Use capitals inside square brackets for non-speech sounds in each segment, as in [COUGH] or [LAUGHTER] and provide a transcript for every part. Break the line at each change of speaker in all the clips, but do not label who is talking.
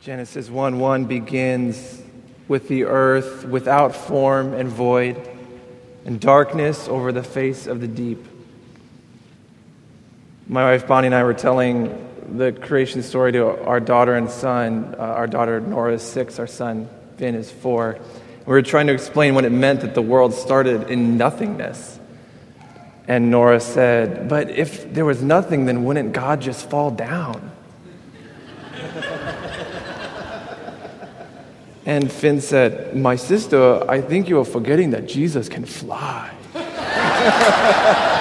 Genesis 1 1 begins with the earth without form and void, and darkness over the face of the deep. My wife Bonnie and I were telling the creation story to our daughter and son. Uh, our daughter Nora is six, our son Finn is four. We were trying to explain what it meant that the world started in nothingness. And Nora said, But if there was nothing, then wouldn't God just fall down? And Finn said, My sister, I think you are forgetting that Jesus can fly. [LAUGHS]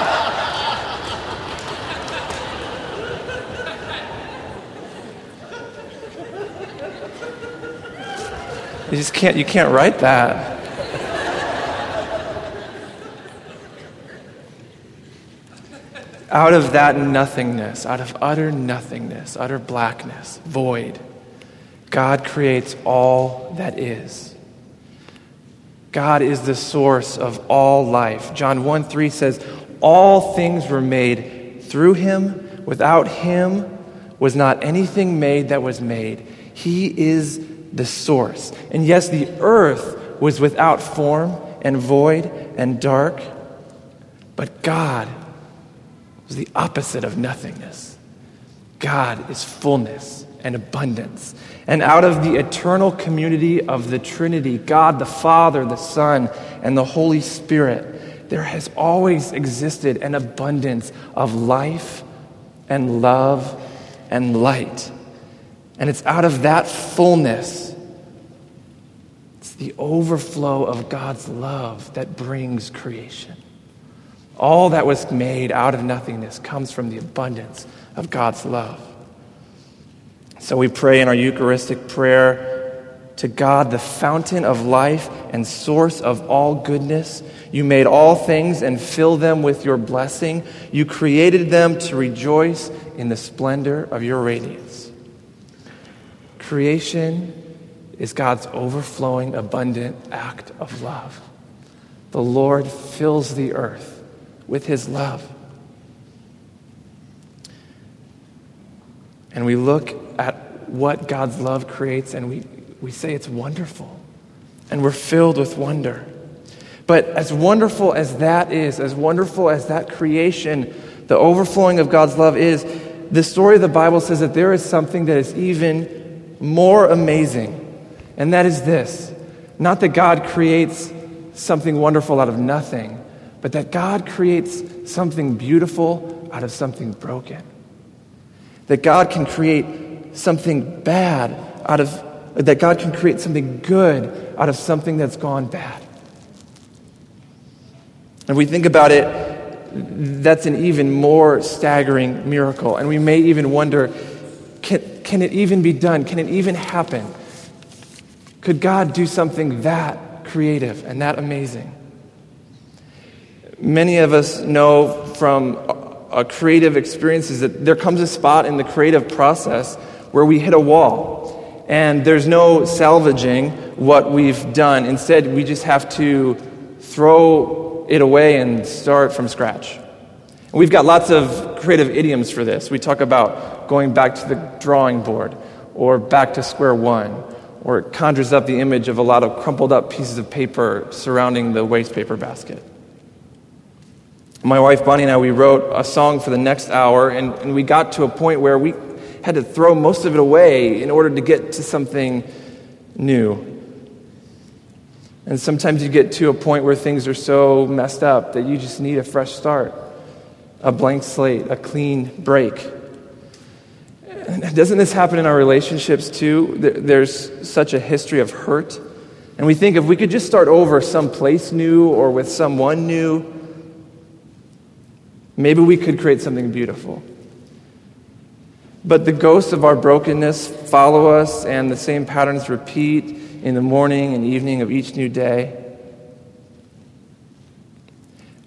You just can't, you can't write that. out of that nothingness, out of utter nothingness, utter blackness, void, God creates all that is. God is the source of all life. John 1 3 says, All things were made through him. Without him was not anything made that was made. He is the source. And yes, the earth was without form and void and dark, but God was the opposite of nothingness. God is fullness and abundance. And out of the eternal community of the Trinity, God the Father, the Son, and the Holy Spirit, there has always existed an abundance of life and love and light. And it's out of that fullness, it's the overflow of God's love that brings creation. All that was made out of nothingness comes from the abundance of God's love. So we pray in our Eucharistic prayer to God, the fountain of life and source of all goodness. You made all things and fill them with your blessing. You created them to rejoice in the splendor of your radiance. Creation is God's overflowing, abundant act of love. The Lord fills the earth with his love. And we look at what God's love creates and we, we say it's wonderful. And we're filled with wonder. But as wonderful as that is, as wonderful as that creation, the overflowing of God's love is, the story of the Bible says that there is something that is even more amazing. And that is this not that God creates something wonderful out of nothing, but that God creates something beautiful out of something broken. That God can create something bad out of, that God can create something good out of something that's gone bad. And we think about it, that's an even more staggering miracle. And we may even wonder can, can it even be done? Can it even happen? Could God do something that creative and that amazing? Many of us know from creative experiences that there comes a spot in the creative process where we hit a wall and there's no salvaging what we've done. Instead, we just have to throw it away and start from scratch. we've got lots of creative idioms for this. We talk about going back to the drawing board or back to square one, or it conjures up the image of a lot of crumpled up pieces of paper surrounding the waste paper basket. My wife Bonnie and I, we wrote a song for the next hour, and, and we got to a point where we had to throw most of it away in order to get to something new. And sometimes you get to a point where things are so messed up that you just need a fresh start, a blank slate, a clean break. And doesn't this happen in our relationships too? There's such a history of hurt. And we think if we could just start over someplace new or with someone new, Maybe we could create something beautiful. But the ghosts of our brokenness follow us, and the same patterns repeat in the morning and evening of each new day.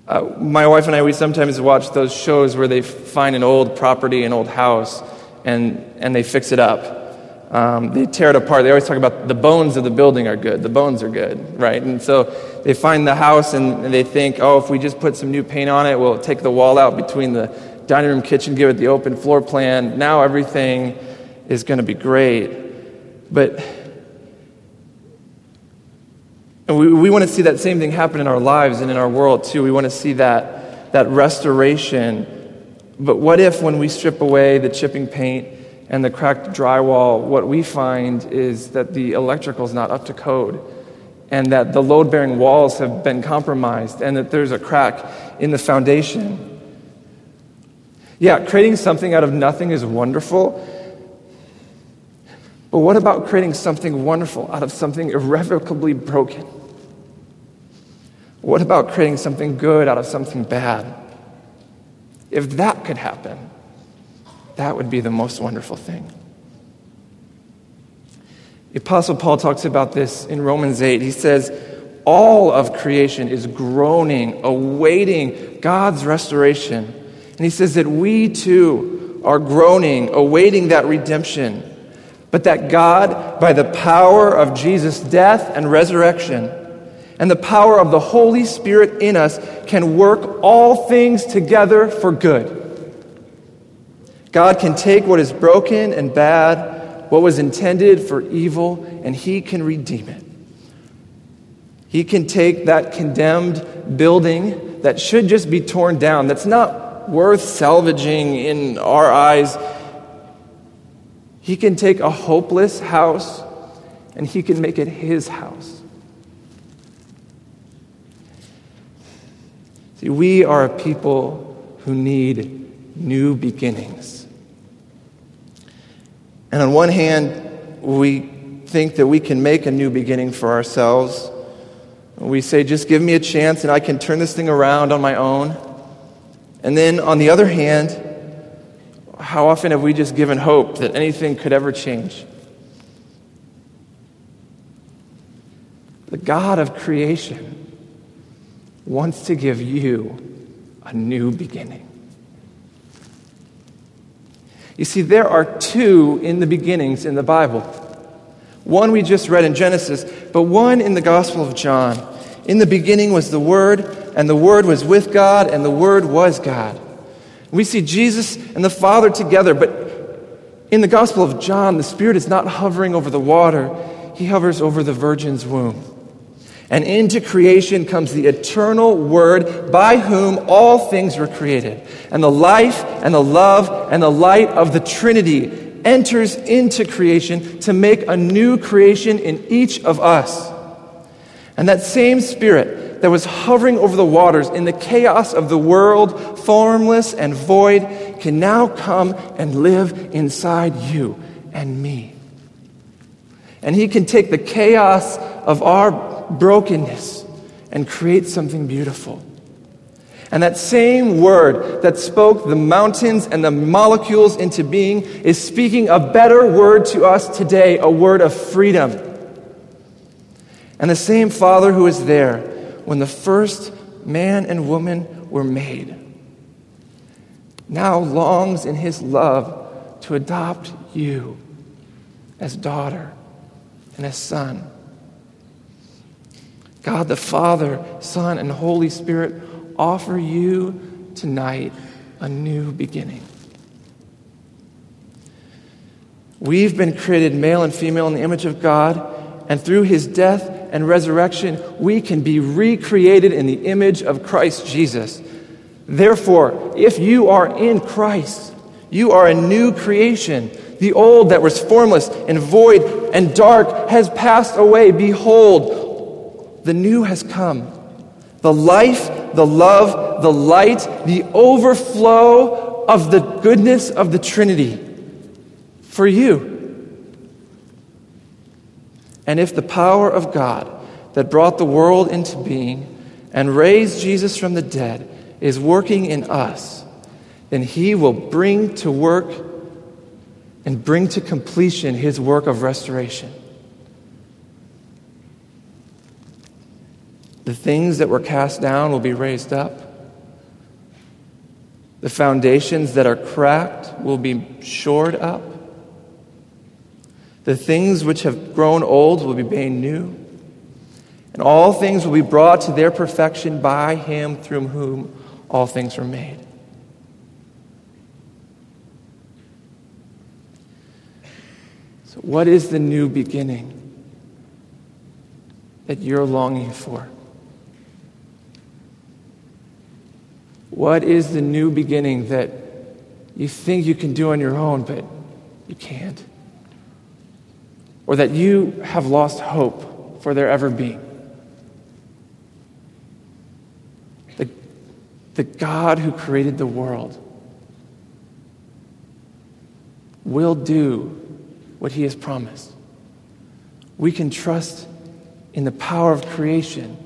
Uh, my wife and I, we sometimes watch those shows where they find an old property, an old house, and, and they fix it up. Um, they tear it apart. They always talk about the bones of the building are good. The bones are good, right? And so they find the house and, and they think, oh, if we just put some new paint on it, we'll take the wall out between the dining room, kitchen, give it the open floor plan. Now everything is going to be great. But and we, we want to see that same thing happen in our lives and in our world too. We want to see that, that restoration. But what if, when we strip away the chipping paint and the cracked drywall, what we find is that the electrical is not up to code? and that the load bearing walls have been compromised and that there's a crack in the foundation. Yeah, creating something out of nothing is wonderful. But what about creating something wonderful out of something irrevocably broken? What about creating something good out of something bad? If that could happen, that would be the most wonderful thing. The Apostle Paul talks about this in Romans 8. He says, All of creation is groaning, awaiting God's restoration. And he says that we too are groaning, awaiting that redemption. But that God, by the power of Jesus' death and resurrection, and the power of the Holy Spirit in us, can work all things together for good. God can take what is broken and bad what was intended for evil, and He can redeem it. He can take that condemned building that should just be torn down, that's not worth salvaging in our eyes. He can take a hopeless house and He can make it His house. See, we are a people who need new beginnings. And on one hand, we think that we can make a new beginning for ourselves. We say, just give me a chance and I can turn this thing around on my own. And then on the other hand, how often have we just given hope that anything could ever change? The God of creation wants to give you a new beginning. You see, there are two in the beginnings in the Bible. One we just read in Genesis, but one in the Gospel of John. In the beginning was the Word, and the Word was with God, and the Word was God. We see Jesus and the Father together, but in the Gospel of John, the Spirit is not hovering over the water, He hovers over the virgin's womb. And into creation comes the eternal Word by whom all things were created. And the life and the love and the light of the Trinity enters into creation to make a new creation in each of us. And that same Spirit that was hovering over the waters in the chaos of the world, formless and void, can now come and live inside you and me. And He can take the chaos of our brokenness and create something beautiful. And that same word that spoke the mountains and the molecules into being is speaking a better word to us today, a word of freedom. And the same Father who is there when the first man and woman were made now longs in his love to adopt you as daughter and as son. God the Father, Son, and Holy Spirit offer you tonight a new beginning. We've been created male and female in the image of God, and through his death and resurrection, we can be recreated in the image of Christ Jesus. Therefore, if you are in Christ, you are a new creation. The old that was formless and void and dark has passed away. Behold, the new has come. The life, the love, the light, the overflow of the goodness of the Trinity for you. And if the power of God that brought the world into being and raised Jesus from the dead is working in us, then he will bring to work and bring to completion his work of restoration. The things that were cast down will be raised up. The foundations that are cracked will be shored up. The things which have grown old will be made new. And all things will be brought to their perfection by him through whom all things were made. So, what is the new beginning that you're longing for? What is the new beginning that you think you can do on your own, but you can't? Or that you have lost hope for there ever being? The, the God who created the world will do what he has promised. We can trust in the power of creation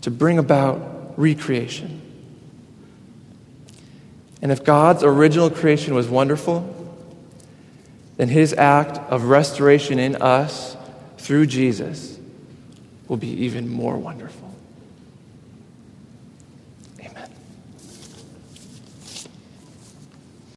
to bring about recreation. And if God's original creation was wonderful, then his act of restoration in us through Jesus will be even more wonderful.